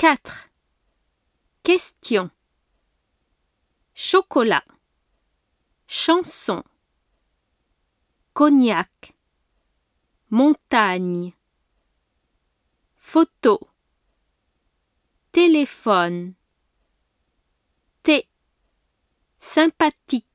4. Question. Chocolat. Chanson. Cognac. Montagne. Photo. Téléphone. Thé. Sympathique.